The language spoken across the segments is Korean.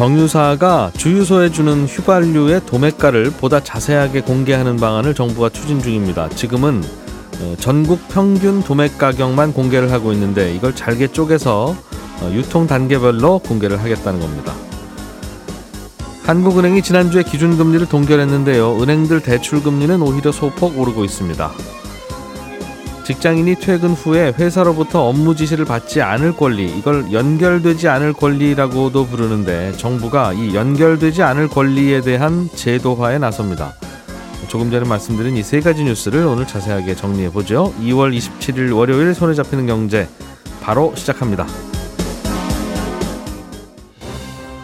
정유사가 주유소에 주는 휘발유의 도매가를 보다 자세하게 공개하는 방안을 정부가 추진 중입니다. 지금은 어, 전국 평균 도매 가격만 공개를 하고 있는데 이걸 잘게 쪼개서 어, 유통 단계별로 공개를 하겠다는 겁니다. 한국은행이 지난주에 기준금리를 동결했는데요. 은행들 대출금리는 오히려 소폭 오르고 있습니다. 직장인이 퇴근 후에 회사로부터 업무 지시를 받지 않을 권리, 이걸 연결되지 않을 권리라고도 부르는데 정부가 이 연결되지 않을 권리에 대한 제도화에 나섭니다. 조금 전에 말씀드린 이 세 가지 뉴스를 오늘 자세하게 정리해 보죠. 2월 27일 월요일 손에 잡히는 경제 바로 시작합니다.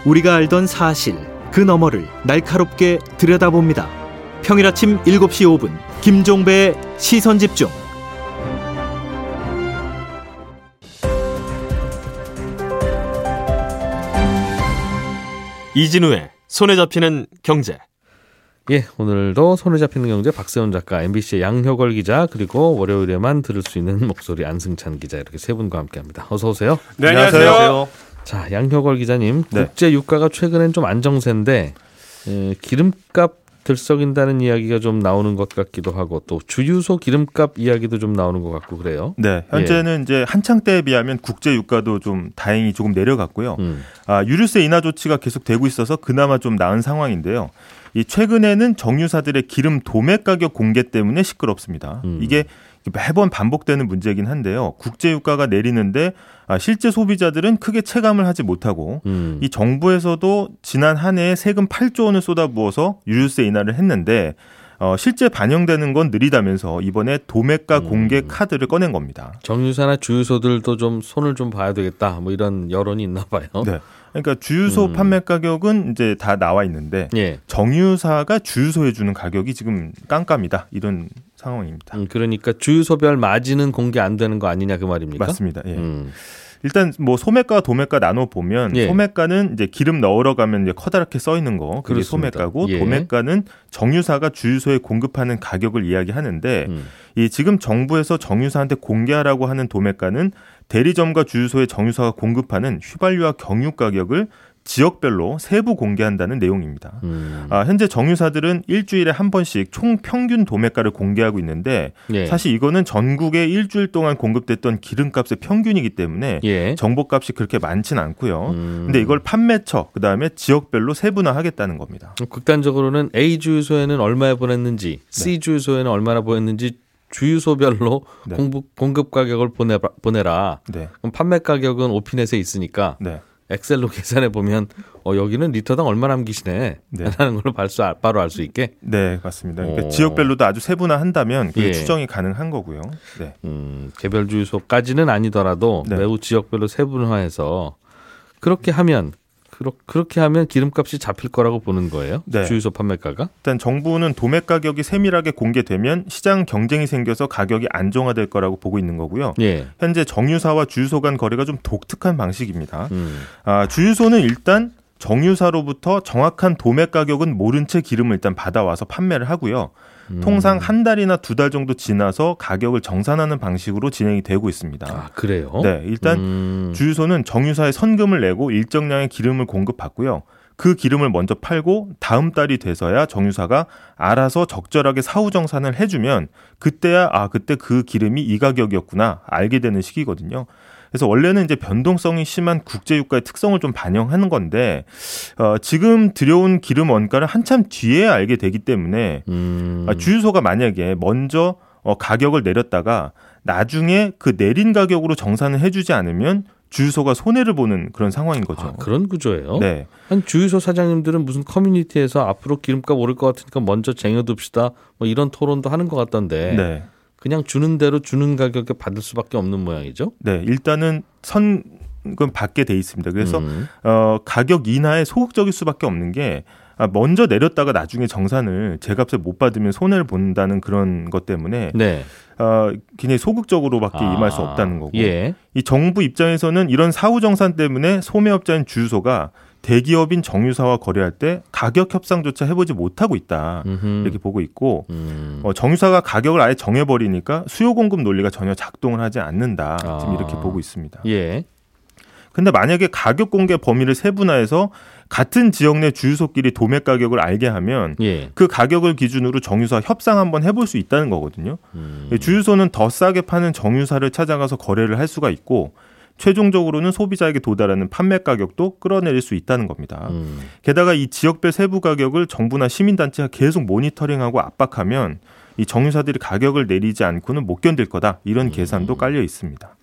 우리가 알던 사실 그 너머를 날카롭게 들여다봅니다. 평일 아침 7시 5분 김종배의 시선 집중. 이진우의 손에 잡히는 경제. 예, 오늘도 손에 잡히는 경제 박세훈 작가, MBC의 양효걸 기자, 그리고 월요일에만 들을 수 있는 목소리 안승찬 기자 이렇게 세 분과 함께합니다. 어서 오세요. 네, 안녕하세요. 자, 양효걸 기자님, 네. 국제 유가가 최근엔 좀 안정세인데 에, 기름값 들썩인다는 이야기가 좀 나오는 것 같기도 하고 또 주유소 기름값 이야기도 좀 나오는 것 같고 그래요. 네, 현재는 이제 한창 때에 비하면 국제 유가도 좀 다행히 조금 내려갔고요. 음. 아, 유류세 인하 조치가 계속 되고 있어서 그나마 좀 나은 상황인데요. 이 최근에는 정유사들의 기름 도매 가격 공개 때문에 시끄럽습니다. 음. 이게 매번 반복되는 문제이긴 한데요. 국제 유가가 내리는데 아, 실제 소비자들은 크게 체감을 하지 못하고 음. 이 정부에서도 지난 한 해에 세금 8조 원을 쏟아부어서 유류세 인하를 했는데 어, 실제 반영되는 건 느리다면서 이번에 도매가 음. 공개 카드를 꺼낸 겁니다. 정유사나 주유소들도 좀 손을 좀 봐야 되겠다. 뭐 이런 여론이 있나 봐요. 네. 그러니까 주유소 음. 판매 가격은 이제 다 나와 있는데 예. 정유사가 주유소에 주는 가격이 지금 깜깜이다 이런 상황입니다. 음, 그러니까 주유소별 마진은 공개 안 되는 거 아니냐 그 말입니까? 맞습니다. 예. 음. 일단 뭐 소매가 도매가 나눠 보면 예. 소매가는 이제 기름 넣으러 가면 이제 커다랗게 써 있는 거 그게 그렇습니다. 소매가고 예. 도매가는 정유사가 주유소에 공급하는 가격을 이야기하는데 음. 이 지금 정부에서 정유사한테 공개하라고 하는 도매가는 대리점과 주유소에 정유사가 공급하는 휘발유와 경유 가격을 지역별로 세부 공개한다는 내용입니다. 음. 아, 현재 정유사들은 일주일에 한 번씩 총 평균 도매가를 공개하고 있는데 예. 사실 이거는 전국에 일주일 동안 공급됐던 기름값의 평균이기 때문에 예. 정보값이 그렇게 많진 않고요. 음. 근데 이걸 판매처 그다음에 지역별로 세분화하겠다는 겁니다. 극단적으로는 A 주유소에는 얼마에 보냈는지, C 주유소에는 얼마나 보냈는지 주유소별로 네. 공급, 공급 가격을 보내, 보내라. 네. 그럼 판매 가격은 오피넷에 있으니까 네. 엑셀로 계산해 보면 어, 여기는 리터당 얼마 남기시네. 네. 라는 걸 바로, 알- 바로 알 수 있게. 네, 맞습니다. 그러니까 오. 지역별로도 아주 세분화한다면 그게 예. 추정이 가능한 거고요. 네. 음, 개별 주유소까지는 아니더라도 네. 매우 지역별로 세분화해서 그렇게 하면 그렇, 그렇게 하면 기름값이 잡힐 거라고 보는 거예요. 네. 주유소 판매가가. 일단 정부는 도매 가격이 세밀하게 공개되면 시장 경쟁이 생겨서 가격이 안정화될 거라고 보고 있는 거고요. 예. 현재 정유사와 주유소 간 거래가 좀 독특한 방식입니다. 음. 아, 주유소는 일단 정유사로부터 정확한 도매 가격은 모른 채 기름을 일단 받아와서 판매를 하고요. 음. 통상 한 달이나 두 달 정도 지나서 가격을 정산하는 방식으로 진행이 되고 있습니다. 아, 그래요? 네, 일단 음. 주유소는 정유사에 선금을 내고 일정량의 기름을 공급받고요. 그 기름을 먼저 팔고 다음 달이 돼서야 정유사가 알아서 적절하게 사후 정산을 해주면 그때야 아 그때 그 기름이 이 가격이었구나 알게 되는 시기거든요. 그래서 원래는 이제 변동성이 심한 국제유가의 특성을 좀 반영하는 건데 어, 지금 들여온 기름 원가를 한참 뒤에 알게 되기 때문에 음. 아, 주유소가 만약에 먼저 어, 가격을 내렸다가 나중에 그 내린 가격으로 정산을 해주지 않으면 주유소가 손해를 보는 그런 상황인 거죠. 아, 그런 구조예요? 네, 한 주유소 사장님들은 무슨 커뮤니티에서 앞으로 기름값 오를 것 같으니까 먼저 쟁여둡시다. 뭐 이런 토론도 하는 것 같던데. 네, 그냥 주는 대로 주는 가격에 받을 수밖에 없는 모양이죠. 네. 일단은 선금 받게 돼 있습니다. 그래서 음. 어, 가격 인하에 소극적일 수밖에 없는 게 아, 먼저 내렸다가 나중에 정산을 제값을 못 받으면 손해를 본다는 그런 것 때문에 네. 어, 굉장히 소극적으로밖에 아, 임할 수 없다는 거고 예. 이 정부 입장에서는 이런 사후 정산 때문에 소매업자인 주유소가 대기업인 정유사와 거래할 때 가격 협상조차 해보지 못하고 있다 음흠. 이렇게 보고 있고 음. 어, 정유사가 가격을 아예 정해버리니까 수요 공급 논리가 전혀 작동을 하지 않는다 지금 아. 이렇게 보고 있습니다. 예. 근데 만약에 가격 공개 범위를 세분화해서 같은 지역 내 주유소끼리 도매 가격을 알게 하면 예. 그 가격을 기준으로 정유사 협상 한번 해볼 수 있다는 거거든요. 음. 주유소는 더 싸게 파는 정유사를 찾아가서 거래를 할 수가 있고 최종적으로는 소비자에게 도달하는 판매 가격도 끌어내릴 수 있다는 겁니다. 음. 게다가 이 지역별 세부 가격을 정부나 시민단체가 계속 모니터링하고 압박하면 이 정유사들이 가격을 내리지 않고는 못 견딜 거다 이런 계산도 깔려 있습니다.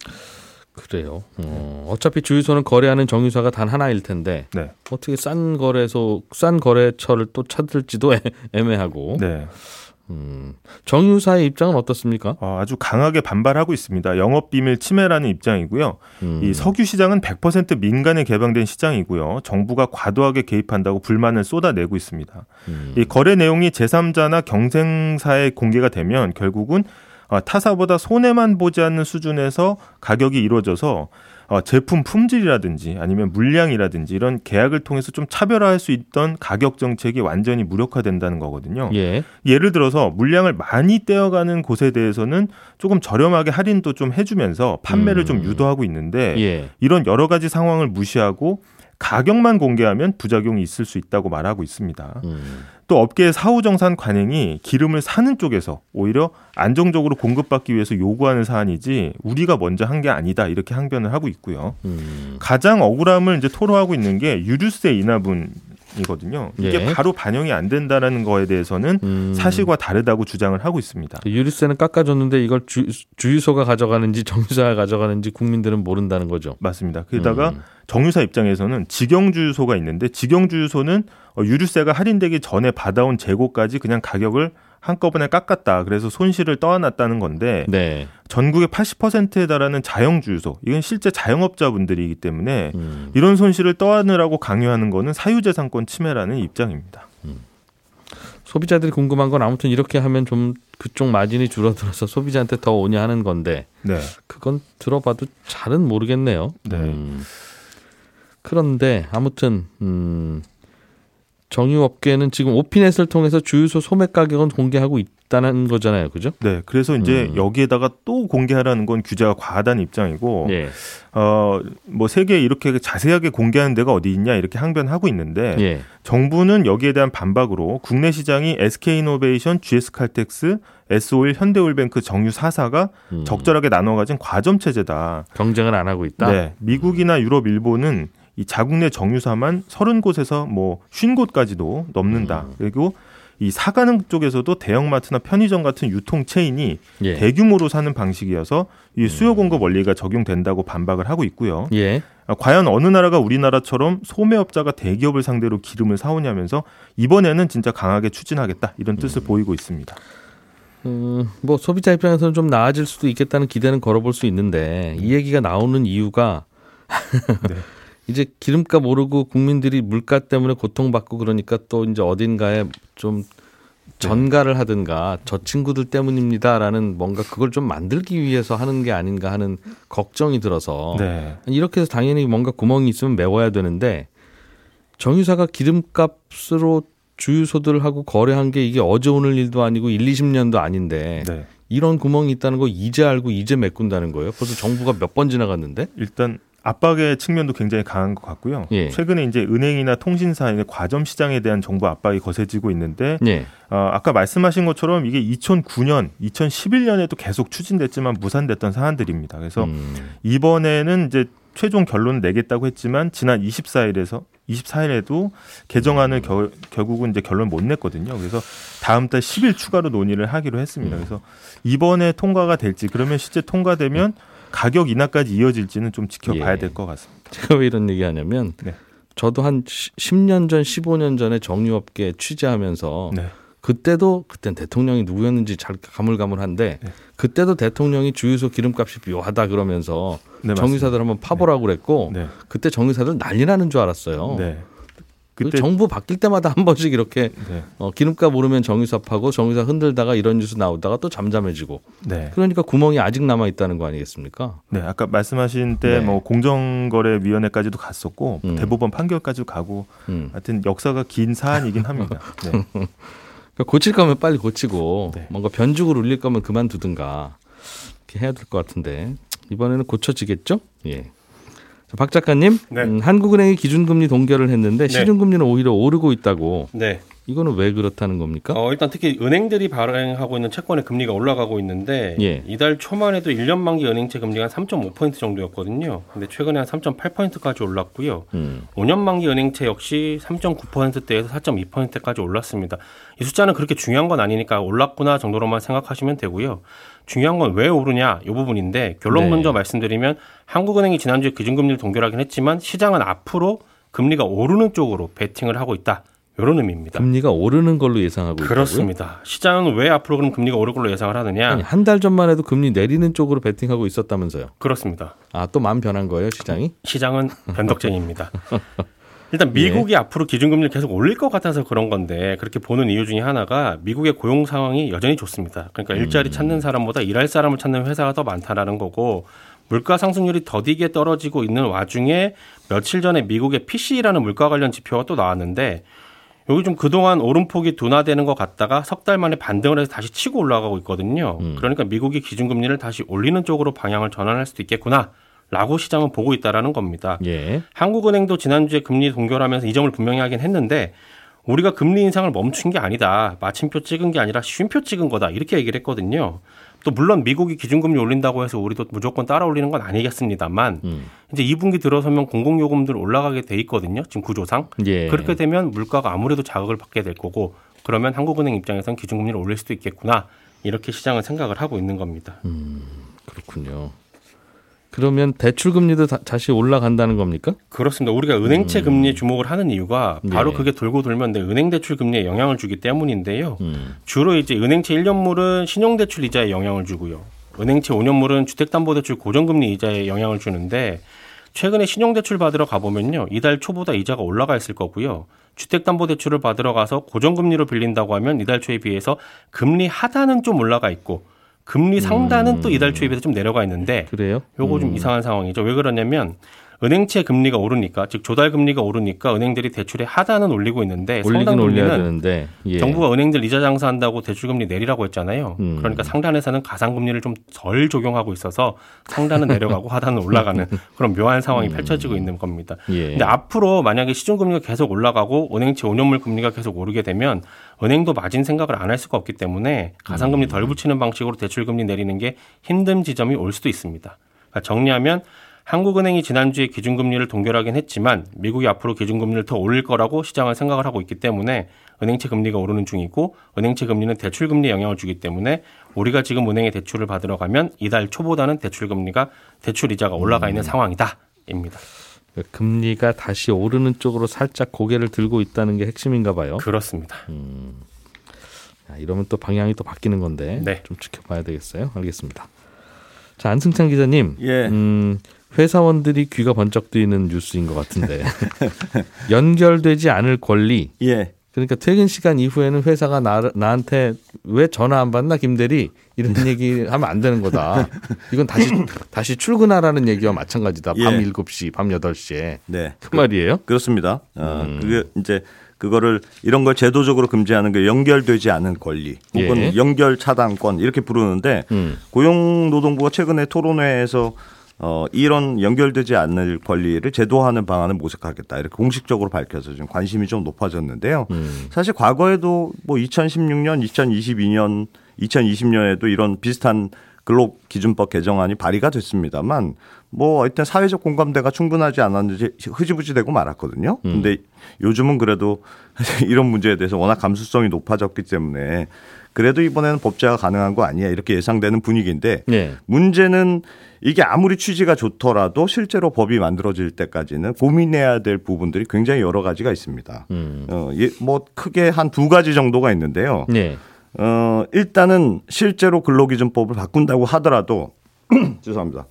그래요. 어, 어차피 주유소는 거래하는 정유사가 단 하나일 텐데 네, 어떻게 싼 거래소 싼 거래처를 또 찾을지도 애- 애매하고. 네. 음. 정유사의 입장은 어떻습니까? 어, 아주 강하게 반발하고 있습니다. 영업 비밀 침해라는 입장이고요. 음. 이 석유 시장은 100% 민간에 개방된 시장이고요. 정부가 과도하게 개입한다고 불만을 쏟아내고 있습니다. 음. 이 거래 내용이 제3자나 경쟁사에 공개가 되면 결국은 어, 타사보다 손해만 보지 않는 수준에서 가격이 이루어져서 어, 제품 품질이라든지 아니면 물량이라든지 이런 계약을 통해서 좀 차별화할 수 있던 가격 정책이 완전히 무력화된다는 거거든요. 예. 예를 들어서 물량을 많이 떼어가는 곳에 대해서는 조금 저렴하게 할인도 좀 해주면서 판매를 음. 좀 유도하고 있는데 예. 이런 여러 가지 상황을 무시하고 가격만 공개하면 부작용이 있을 수 있다고 말하고 있습니다. 음. 또 업계의 사후정산 관행이 기름을 사는 쪽에서 오히려 안정적으로 공급받기 위해서 요구하는 사안이지 우리가 먼저 한 게 아니다 이렇게 항변을 하고 있고요. 음. 가장 억울함을 이제 토로하고 있는 게 유류세 인하분 이거든요. 이게 예. 바로 반영이 안 된다라는 거에 대해서는 음. 사실과 다르다고 주장을 하고 있습니다. 유류세는 깎아줬는데 이걸 주, 주유소가 가져가는지 정유사가 가져가는지 국민들은 모른다는 거죠. 맞습니다. 게다가 음. 정유사 입장에서는 직영주유소가 있는데 직영주유소는 어, 유류세가 할인되기 전에 받아온 재고까지 그냥 가격을 한꺼번에 깎았다. 그래서 손실을 떠안았다는 건데 네. 전국의 80%에 달하는 자영 주유소 이건 실제 자영업자분들이기 때문에 음. 이런 손실을 떠안으라고 강요하는 거는 사유재산권 침해라는 입장입니다. 소비자들이 궁금한 건 아무튼 이렇게 하면 좀 그쪽 마진이 줄어들어서 소비자한테 더 오냐 하는 건데 네. 그건 들어봐도 잘은 모르겠네요. 네. 음. 그런데 아무튼 음, 정유업계는 지금 오피넷을 통해서 주유소 소매 가격은 공개하고 있다는 거잖아요, 그죠? 네. 그래서 이제 음. 여기에다가 또 공개하라는 건 규제가 과하다는 입장이고 예, 어, 뭐 세계에 이렇게 자세하게 공개하는 데가 어디 있냐 이렇게 항변하고 있는데 예, 정부는 여기에 대한 반박으로 국내 시장이 SK이노베이션, GS칼텍스, SO일, 현대오일뱅크 정유 4사가 음. 적절하게 나눠 가진 과점 체제다. 경쟁을 안 하고 있다. 네. 미국이나 유럽, 일본은 이 자국 내 정유사만 30곳에서 뭐 50곳까지도 넘는다. 음. 그리고 이 사가능 쪽에서도 대형마트나 편의점 같은 유통 체인이 예, 대규모로 사는 방식이어서 이 수요 공급 원리가 적용된다고 반박을 하고 있고요. 예, 아, 과연 어느 나라가 우리나라처럼 소매업자가 대기업을 상대로 기름을 사오냐면서 이번에는 진짜 강하게 추진하겠다 이런 뜻을 음. 보이고 있습니다. 음, 뭐 소비자 입장에서는 좀 나아질 수도 있겠다는 기대는 걸어볼 수 있는데 이 얘기가 나오는 이유가 네. 이제 기름값 오르고 국민들이 물가 때문에 고통받고 그러니까 또 이제 어딘가에 좀 전가를 하든가 저 친구들 때문입니다라는 뭔가 그걸 좀 만들기 위해서 하는 게 아닌가 하는 걱정이 들어서 네. 이렇게 해서 당연히 뭔가 구멍이 있으면 메워야 되는데 정유사가 기름값으로 주유소들하고 거래한 게 이게 어제 오늘 일도 아니고 1, 20년도 아닌데 네. 이런 구멍이 있다는 거 이제 알고 이제 메꾼다는 거예요. 벌써 정부가 몇 번 지나갔는데. 일단 압박의 측면도 굉장히 강한 것 같고요. 예. 최근에 이제 은행이나 통신사의 과점 시장에 대한 정부 압박이 거세지고 있는데 예. 어, 아까 말씀하신 것처럼 이게 2009년, 2011년에도 계속 추진됐지만 무산됐던 사안들입니다. 그래서 음. 이번에는 이제 최종 결론을 내겠다고 했지만 지난 24일에서 24일에도 개정안을 겨- 결국은 이제 결론 못 냈거든요. 그래서 다음 달 10일 추가로 논의를 하기로 했습니다. 그래서 이번에 통과가 될지 그러면 실제 통과되면 가격 인하까지 이어질지는 좀 지켜봐야 예. 될것 같습니다. 제가 왜 이런 얘기하냐면 네. 저도 한 10년 전, 15년 전에 정유업계 취재하면서 네. 그때도 그땐 대통령이 누구였는지 잘 가물가물한데 네. 그때도 대통령이 주유소 기름값이 묘하다 그러면서 네, 정유사들 한번 파보라고 그랬고 네. 그때 정유사들 난리 나는 줄 알았어요. 그 그때 정부 바뀔 때마다 한 번씩 이렇게 네. 어, 기름값 오르면 정유사파고 정유사 흔들다가 이런 뉴스 나오다가 또 잠잠해지고 네. 그러니까 구멍이 아직 남아 있다는 거 아니겠습니까? 네, 아까 말씀하신 때 네. 뭐 공정거래위원회까지도 갔었고 음. 대법원 판결까지도 가고 음. 하여튼 역사가 긴 사안이긴 합니다. 네. 그러니까 고칠 거면 빨리 고치고 네. 뭔가 변죽을 울릴 거면 그만두든가 이렇게 해야 될 것 같은데 이번에는 고쳐지겠죠? 예. 자, 박 작가님, 네. 음, 한국은행이 기준금리 동결을 했는데 시중금리는 오히려 오르고 있다고. 네. 이거는 왜 그렇다는 겁니까? 어, 일단 특히 은행들이 발행하고 있는 채권의 금리가 올라가고 있는데 예. 이달 초만 해도 1년 만기 은행채 금리가 한3.5% 정도였거든요. 근데 최근에 한 3.8%까지 올랐고요. 음. 5년 만기 은행채 역시 3.9%대에서 4.2%까지 올랐습니다. 이 숫자는 그렇게 중요한 건 아니니까 올랐구나 정도로만 생각하시면 되고요. 중요한 건 왜 오르냐 이 부분인데 결론 네. 먼저 말씀드리면 한국은행이 지난주에 기준금리를 동결하긴 했지만 시장은 앞으로 금리가 오르는 쪽으로 베팅을 하고 있다. 이런 의미입니다. 금리가 오르는 걸로 예상하고 있다고요? 그렇습니다. 시장은 왜 앞으로 그럼 금리가 오를 걸로 예상을 하느냐? 한 달 전만 해도 금리 내리는 쪽으로 베팅하고 있었다면서요? 그렇습니다. 아 또 마음 변한 거예요 시장이? 시장은 변덕쟁이입니다. 일단 미국이 앞으로 기준금리를 계속 올릴 것 같아서 그런 건데 그렇게 보는 이유 중에 하나가 미국의 고용 상황이 여전히 좋습니다. 그러니까 일자리 찾는 사람보다 일할 사람을 찾는 회사가 더 많다라는 거고 물가 상승률이 더디게 떨어지고 있는 와중에 며칠 전에 미국의 PC라는 물가 관련 지표가 또 나왔는데 여기 좀 그동안 오름폭이 둔화되는 것 같다가 석 달 만에 반등을 해서 다시 치고 올라가고 있거든요. 음. 그러니까 미국이 기준금리를 다시 올리는 쪽으로 방향을 전환할 수도 있겠구나. 라고 시장은 보고 있다라는 겁니다. 예. 한국은행도 지난주에 금리 동결하면서 이 점을 분명히 하긴 했는데 우리가 금리 인상을 멈춘 게 아니다. 마침표 찍은 게 아니라 쉼표 찍은 거다. 이렇게 얘기를 했거든요. 또 물론 미국이 기준금리 올린다고 해서 우리도 무조건 따라 올리는 건 아니겠습니다만 음. 이제 2분기 들어서면 공공요금들 올라가게 돼 있거든요. 지금 구조상. 예. 그렇게 되면 물가가 아무래도 자극을 받게 될 거고 그러면 한국은행 입장에선 기준금리를 올릴 수도 있겠구나. 이렇게 시장은 생각을 하고 있는 겁니다. 그렇군요. 그러면 대출 금리도 다, 다시 올라간다는 겁니까? 그렇습니다. 우리가 은행채 금리에 주목을 하는 이유가 바로 네. 그게 돌고 돌면 내 은행 대출 금리에 영향을 주기 때문인데요. 음. 주로 이제 은행채 1년물은 신용대출 이자에 영향을 주고요. 은행채 5년물은 주택담보대출 고정금리 이자에 영향을 주는데 최근에 신용대출 받으러 가보면요. 이달 초보다 이자가 올라가 있을 거고요. 주택담보대출을 받으러 가서 고정금리로 빌린다고 하면 이달 초에 비해서 금리 하단은 좀 올라가 있고 금리 상단은 또 이달 초에 비해서 좀 내려가 있는데 그래요? 요거 좀 음. 이상한 상황이죠. 왜 그러냐면 은행채 금리가 오르니까 즉 조달 금리가 오르니까 은행들이 대출의 하단은 올리고 있는데 상단 금리는 예. 정부가 은행들 이자 장사한다고 대출 금리 내리라고 했잖아요. 음. 그러니까 상단에서는 가상 금리를 좀 덜 적용하고 있어서 상단은 내려가고 하단은 올라가는 그런 묘한 상황이 펼쳐지고 있는 겁니다. 음. 예. 근데 앞으로 만약에 시중 금리가 계속 올라가고 은행채 5년물 금리가 계속 오르게 되면 은행도 마진 생각을 안 할 수가 없기 때문에 가상 금리 덜 붙이는 방식으로 대출 금리 내리는 게 힘든 지점이 올 수도 있습니다. 그러니까 정리하면 한국은행이 지난주에 기준금리를 동결하긴 했지만 미국이 앞으로 기준금리를 더 올릴 거라고 시장은 생각을 하고 있기 때문에 은행채 금리가 오르는 중이고 은행채 금리는 대출 금리에 영향을 주기 때문에 우리가 지금 은행에 대출을 받으러 가면 이달 초보다는 대출 금리가 대출 이자가 올라가 있는 상황이다입니다. 금리가 다시 오르는 쪽으로 살짝 고개를 들고 있다는 게 핵심인가 봐요. 그렇습니다. 야, 이러면 또 방향이 또 바뀌는 건데 네. 좀 지켜봐야 되겠어요. 알겠습니다. 자 안승찬 기자님, 예. 음, 회사원들이 귀가 번쩍 뜨이는 뉴스인 것 같은데 연결되지 않을 권리. 예. 그러니까 퇴근 시간 이후에는 회사가 나, 나한테 왜 전화 안 받나 김대리 이런 얘기 하면 안 되는 거다. 이건 다시 다시 출근하라는 얘기와 마찬가지다. 밤 예. 7시, 밤 8시에. 네. 그 말이에요? 그렇습니다. 어, 음. 그게 이제 그거를 이런 걸 제도적으로 금지하는 게 연결되지 않은 권리 혹은 예. 연결 차단권 이렇게 부르는데 음. 고용노동부가 최근에 토론회에서 어, 이런 연결되지 않을 권리를 제도화하는 방안을 모색하겠다 이렇게 공식적으로 밝혀서 좀 관심이 좀 높아졌는데요. 음. 사실 과거에도 뭐 2016년, 2022년, 2020년에도 이런 비슷한 근로기준법 개정안이 발의가 됐습니다만 뭐 일단 사회적 공감대가 충분하지 않았는지 흐지부지되고 말았거든요. 근데 요즘은 그래도 이런 문제에 대해서 워낙 감수성이 높아졌기 때문에 그래도 이번에는 법제화 가능한 거 아니야 이렇게 예상되는 분위기인데 네. 문제는 이게 아무리 취지가 좋더라도 실제로 법이 만들어질 때까지는 고민해야 될 부분들이 굉장히 여러 가지가 있습니다. 음. 어, 예, 뭐 크게 한 두 가지 정도가 있는데요. 네. 어, 일단은 실제로 근로기준법을 바꾼다고 하더라도 죄송합니다.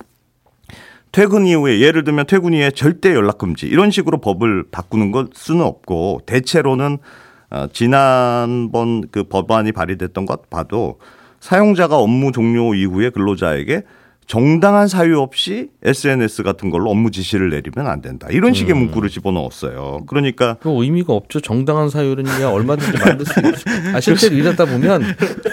퇴근 이후에 예를 들면 퇴근 이후에 절대 연락 금지 이런 식으로 법을 바꾸는 걸 수는 없고 대체로는 어, 지난번 그 법안이 발의됐던 것 봐도 사용자가 업무 종료 이후에 근로자에게 정당한 사유 없이 SNS 같은 걸로 업무 지시를 내리면 안 된다. 이런 식의 문구를 집어넣었어요. 그러니까 그 의미가 없죠. 정당한 사유는야 얼마든지 만들 수 있죠. 아, 실제로 일하다 보면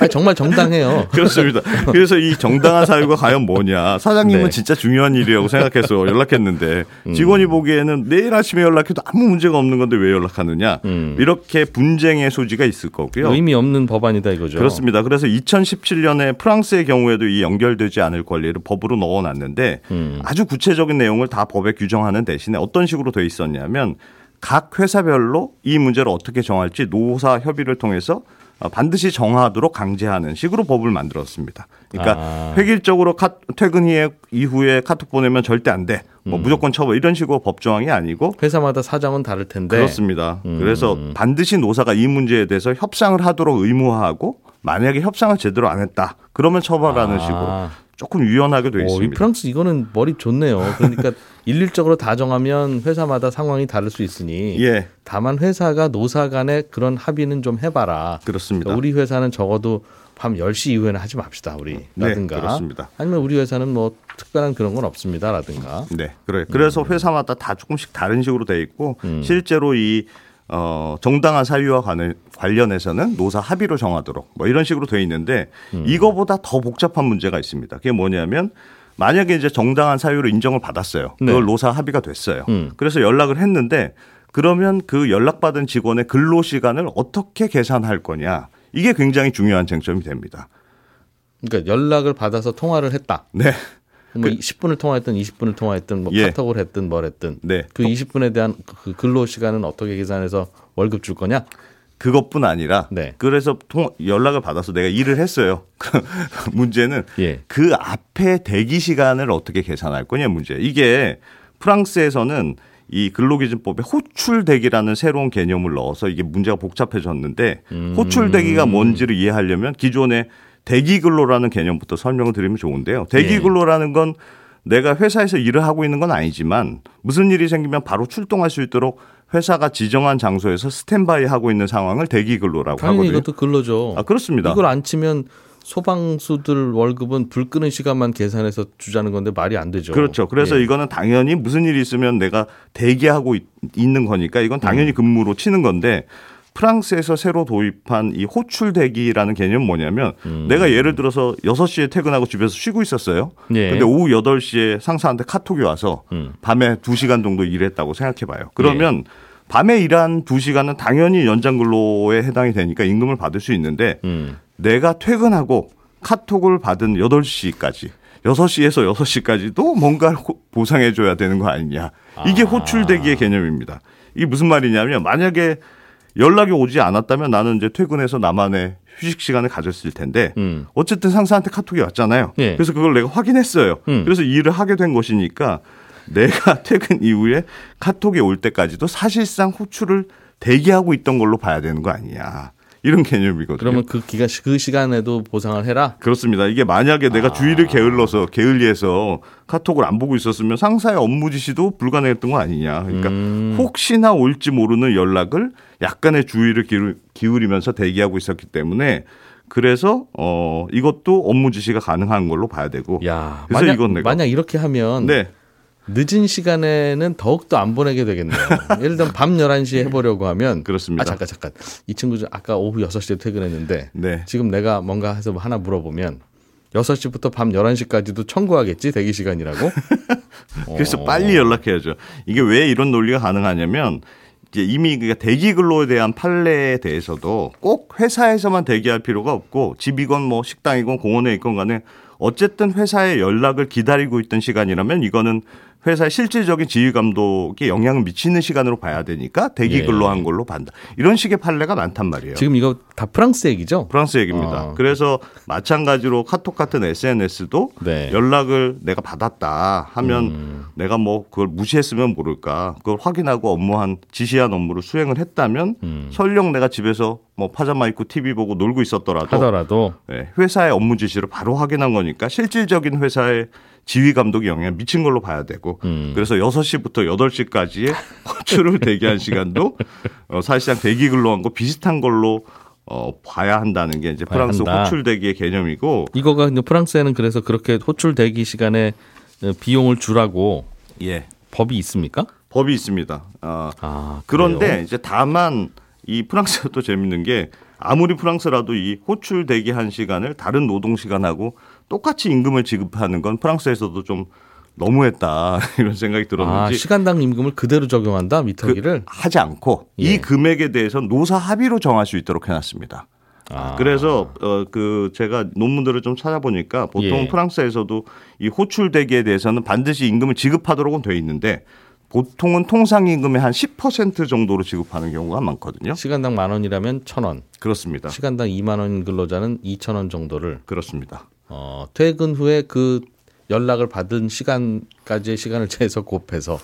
아, 정말 정당해요. 그렇습니다. 그래서 이 정당한 사유가 과연 뭐냐. 사장님은 네. 진짜 중요한 일이라고 생각해서 연락했는데 음. 직원이 보기에는 내일 아침에 연락해도 아무 문제가 없는 건데 왜 연락하느냐. 음. 이렇게 분쟁의 소지가 있을 거고요. 의미 없는 법안이다 이거죠. 그렇습니다. 그래서 2017년에 프랑스의 경우에도 이 연결되지 않을 권리를 법으로 넣어놨는데 음. 아주 구체적인 내용을 다 법에 규정하는 대신에 어떤 식으로 돼 있었냐면 각 회사별로 이 문제를 어떻게 정할지 노사 협의를 통해서 어, 반드시 정하도록 강제하는 식으로 법을 만들었습니다. 그러니까 아. 획일적으로 카, 퇴근 이후에, 이후에 카톡 보내면 절대 안 돼. 뭐 음. 무조건 처벌 이런 식으로 법 조항이 아니고 회사마다 사정은 다를 텐데. 그렇습니다. 음. 그래서 반드시 노사가 이 문제에 대해서 협상을 하도록 의무화하고 만약에 협상을 제대로 안 했다. 그러면 처벌하는 아. 식으로 조금 유연하게 되어 오, 이 있습니다. 프랑스 이거는 머리 좋네요. 그러니까 일률적으로 다 정하면 회사마다 상황이 다를 수 있으니 예, 다만 회사가 노사 간에 그런 합의는 좀 해봐라. 그렇습니다. 우리 회사는 적어도 밤 10시 이후에는 하지 맙시다. 우리. 네, 라든가. 그렇습니다. 아니면 우리 회사는 뭐 특별한 그런 건 없습니다. 라든가. 네, 그래. 그래서 회사마다 다 조금씩 다른 식으로 돼 있고 음. 실제로 이 어, 정당한 사유와 관을, 관련해서는 노사 합의로 정하도록 뭐 이런 식으로 돼 있는데 음. 이거보다 더 복잡한 문제가 있습니다. 그게 뭐냐면 만약에 이제 정당한 사유로 인정을 받았어요. 네. 그걸 노사 합의가 됐어요. 음. 그래서 연락을 했는데 그러면 그 연락받은 직원의 근로 시간을 어떻게 계산할 거냐. 이게 굉장히 중요한 쟁점이 됩니다. 그러니까 연락을 받아서 통화를 했다. 네. 뭐 10분을 통화했든 20분을 통화했든 뭐 예. 카톡을 했든 뭘 했든 네. 그 20분에 대한 그 근로 시간은 어떻게 계산해서 월급 줄 거냐? 그것뿐 아니라 네. 그래서 통, 연락을 받아서 내가 일을 했어요. 그 문제는 예. 그 앞에 대기 시간을 어떻게 계산할 거냐 문제. 이게 프랑스에서는 이 근로기준법에 호출대기라는 새로운 개념을 넣어서 이게 문제가 복잡해졌는데 음. 호출대기가 뭔지를 이해하려면 기존의 대기 근로라는 개념부터 설명을 드리면 좋은데요. 예. 대기 근로라는 건 내가 회사에서 일을 하고 있는 건 아니지만 무슨 일이 생기면 바로 출동할 수 있도록 회사가 지정한 장소에서 스탠바이 하고 있는 상황을 대기 근로라고 당연히 하거든요. 이것도 근로죠. 아 그렇습니다. 이걸 안 치면 소방수들 월급은 불 끄는 시간만 계산해서 주자는 건데 말이 안 되죠. 그렇죠. 그래서 예. 이거는 당연히 무슨 일이 있으면 내가 대기하고 있, 는 거니까 이건 음. 당연히 근무로 치는 건데 프랑스에서 새로 도입한 이 호출 대기라는 개념은 뭐냐면 음. 내가 예를 들어서 6시에 퇴근하고 집에서 쉬고 있었어요. 예. 근데 오후 8시에 상사한테 카톡이 와서 음. 밤에 2시간 정도 일했다고 생각해 봐요. 그러면 밤에 일한 2시간은 당연히 연장 근로에 해당이 되니까 임금을 받을 수 있는데 음. 내가 퇴근하고 카톡을 받은 8시까지 6시에서 6시까지도 뭔가를 호- 보상해 줘야 되는 거 아니냐. 이게 아. 호출대기의 개념입니다. 이게 무슨 말이냐면 만약에 연락이 오지 않았다면 나는 이제 퇴근해서 나만의 휴식 시간을 가졌을 텐데 음. 어쨌든 상사한테 카톡이 왔잖아요. 예. 그래서 그걸 내가 확인했어요. 음. 그래서 일을 하게 된 것이니까 내가 퇴근 이후에 카톡이 올 때까지도 사실상 호출을 대기하고 있던 걸로 봐야 되는 거 아니냐. 이런 개념이거든요. 그러면 그 기간 그 시간에도 보상을 해라. 그렇습니다. 이게 만약에 내가 아. 주의를 게을러서 게을리해서 카톡을 안 보고 있었으면 상사의 업무 지시도 불가능했던 거 아니냐. 그러니까 음. 혹시나 올지 모르는 연락을 약간의 주의를 기울- 기울이면서 대기하고 있었기 때문에 그래서 어 이것도 업무 지시가 가능한 걸로 봐야 되고. 야, 그래서 만약 이건 내가 만약 이렇게 하면 네. 늦은 시간에는 더욱더 안 보내게 되겠네요. 예를 들면 밤 11시에 해보려고 하면 그렇습니다. 아 잠깐 잠깐 이 친구 좀 아까 오후 6시에 퇴근했는데 네. 지금 내가 뭔가 해서 뭐 하나 물어보면 6시부터 밤 11시까지도 청구하겠지 대기 시간이라고. 그래서 어. 빨리 연락해야죠. 이게 왜 이런 논리가 가능하냐면 이제 이미 그 대기 근로에 대한 판례에 대해서도 꼭 회사에서만 대기할 필요가 없고 집이건 뭐 식당이건 공원에 있건 간에 어쨌든 회사의 연락을 기다리고 있던 시간이라면 이거는 회사의 실질적인 지휘 감독에 영향을 미치는 시간으로 봐야 되니까 대기 예. 근로한 걸로 반다. 이런 식의 판례가 많단 말이에요. 지금 이거 다 프랑스 얘기죠? 프랑스 얘기입니다. 어. 그래서 마찬가지로 카톡 같은 SNS도 네. 연락을 내가 받았다 하면 음. 내가 뭐 그걸 무시했으면 모를까 그걸 확인하고 업무한 지시한 업무를 수행을 했다면 음. 설령 내가 집에서 뭐 파자마 입고 TV 보고 놀고 있었더라도 하더라도 예, 회사의 업무 지시를 바로 확인한 거니까 실질적인 회사의 지휘 감독의 영향 미친 걸로 봐야 되고 음. 그래서 6시부터 8시까지의 호출을 대기한 시간도 어, 사실상 대기 근로한 거 비슷한 걸로 어, 봐야 한다는 게 이제 프랑스 한다. 호출 대기의 개념이고 이거가 이제 프랑스에는 그래서 그렇게 호출 대기 시간에 어, 비용을 주라고 예. 법이 있습니까? 법이 있습니다. 어, 아, 그런데 그래요? 이제 다만 이 프랑스가 또 재밌는 게 아무리 프랑스라도 이 호출 대기한 시간을 다른 노동 시간하고 똑같이 임금을 지급하는 건 프랑스에서도 좀 너무했다 이런 생각이 아, 들었는지 시간당 임금을 그대로 적용한다 미터기를. 그, 하지 않고 예. 이 금액에 대해서 노사 합의로 정할 수 있도록 해놨습니다. 아. 그래서 어 그 제가 논문들을 좀 찾아보니까 보통 예. 프랑스에서도 이 호출 대기에 대해서는 반드시 임금을 지급하도록은 돼 있는데 보통은 통상 임금의 한 10% 정도로 지급하는 경우가 많거든요. 시간당 만 원이라면 천 원, 그렇습니다. 시간당 2만 원 근로자는 2천 원 정도를 그렇습니다. 어, 퇴근 후에 그 연락을 받은 시간까지의 시간을 재서 곱해서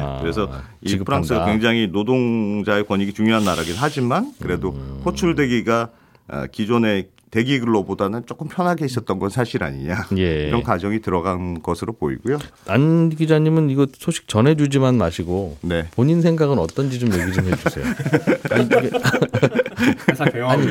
아, 그래서 이. 프랑스가 굉장히 노동자의 권익이 중요한 나라긴 하지만 그래도 음. 호출 대기가 어, 기존의 대기 근로보다는 조금 편하게 있었던 건 사실 아니냐 예. 이런 가정이 들어간 것으로 보이고요. 안 기자님은 이거 소식 전해주지만 마시고 네. 본인 생각은 어떤지 좀 얘기 좀 해주세요. 아니.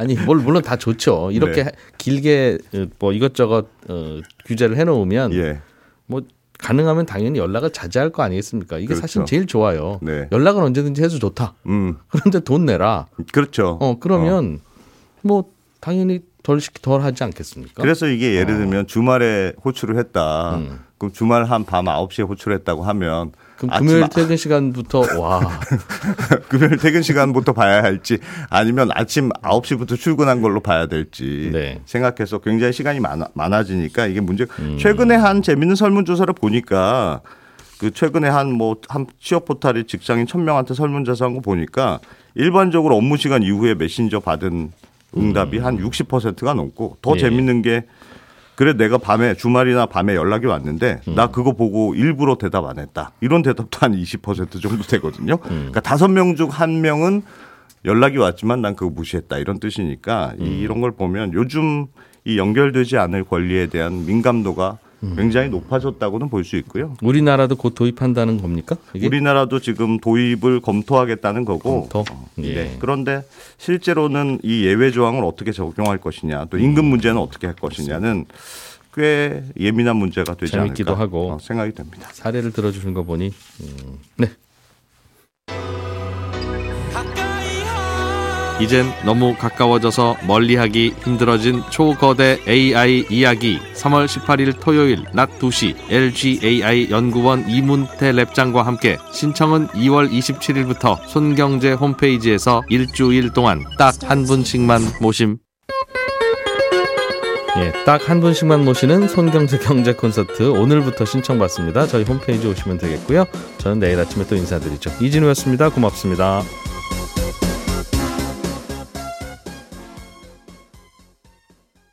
아니 뭘 물론 다 좋죠. 이렇게 네. 길게 어, 뭐 이것저것 어, 규제를 해놓으면 예. 뭐 가능하면 당연히 연락을 자제할 거 아니겠습니까? 이게 그렇죠. 사실 제일 좋아요. 네. 연락은 언제든지 해도 좋다. 음. 그런데 돈 내라. 그렇죠. 어 그러면 뭐 당연히 덜 시키 덜 하지 않겠습니까? 그래서 이게 예를 들면 주말에 호출을 했다. 어. 음. 그럼 주말 한 밤 9시에 호출했다고 하면 그럼 금요일 아- 퇴근 시간부터 와 금요일 퇴근 시간부터 봐야 할지 아니면 아침 9시부터 출근한 걸로 봐야 될지 네. 음. 생각해서 굉장히 시간이 많아, 많아지니까 이게 문제. 최근에 한 재밌는 설문 조사를 보니까 그 최근에 한 뭐 한 취업 포털이 직장인 1000명한테 설문 조사 한 거 보니까 일반적으로 업무 시간 이후에 메신저 받은 응답이 한 60%가 넘고 더 음. 예. 재밌는 게 그래 내가 밤에 주말이나 밤에 연락이 왔는데 음. 나 그거 보고 일부러 대답 안 했다. 이런 대답도 한 20% 정도 되거든요. 음. 그러니까 다섯 명 중 한 명은 연락이 왔지만 난 그거 무시했다. 이런 뜻이니까 음. 이- 이런 걸 보면 요즘 이 연결되지 않을 권리에 대한 민감도가 음. 굉장히 높아졌다고는 볼 수 있고요. 우리나라도 곧 도입한다는 겁니까? 이게 우리나라도 지금 도입을 검토하겠다는 거고. 검토? 어, 예. 네. 그런데 실제로는 이 예외 조항을 어떻게 적용할 것이냐, 또 임금 문제는 어떻게 할 것이냐는 꽤 예민한 문제가 되지 재밌기도 않을까 하고. 어, 생각이 됩니다. 사례를 들어주신 거 보니 음, 네. 이젠 너무 가까워져서 멀리하기 힘들어진 초거대 AI 이야기 3월 18일 토요일 낮 2시 LG AI 연구원 이문태 랩장과 함께 신청은 2월 27일부터 손경제 홈페이지에서 일주일 동안 딱 한 분씩만 모심 예, 딱 한 분씩만 모시는 손경제 경제 콘서트 오늘부터 신청받습니다. 저희 홈페이지 오시면 되겠고요. 저는 내일 아침에 또 인사드리죠. 이진우였습니다. 고맙습니다.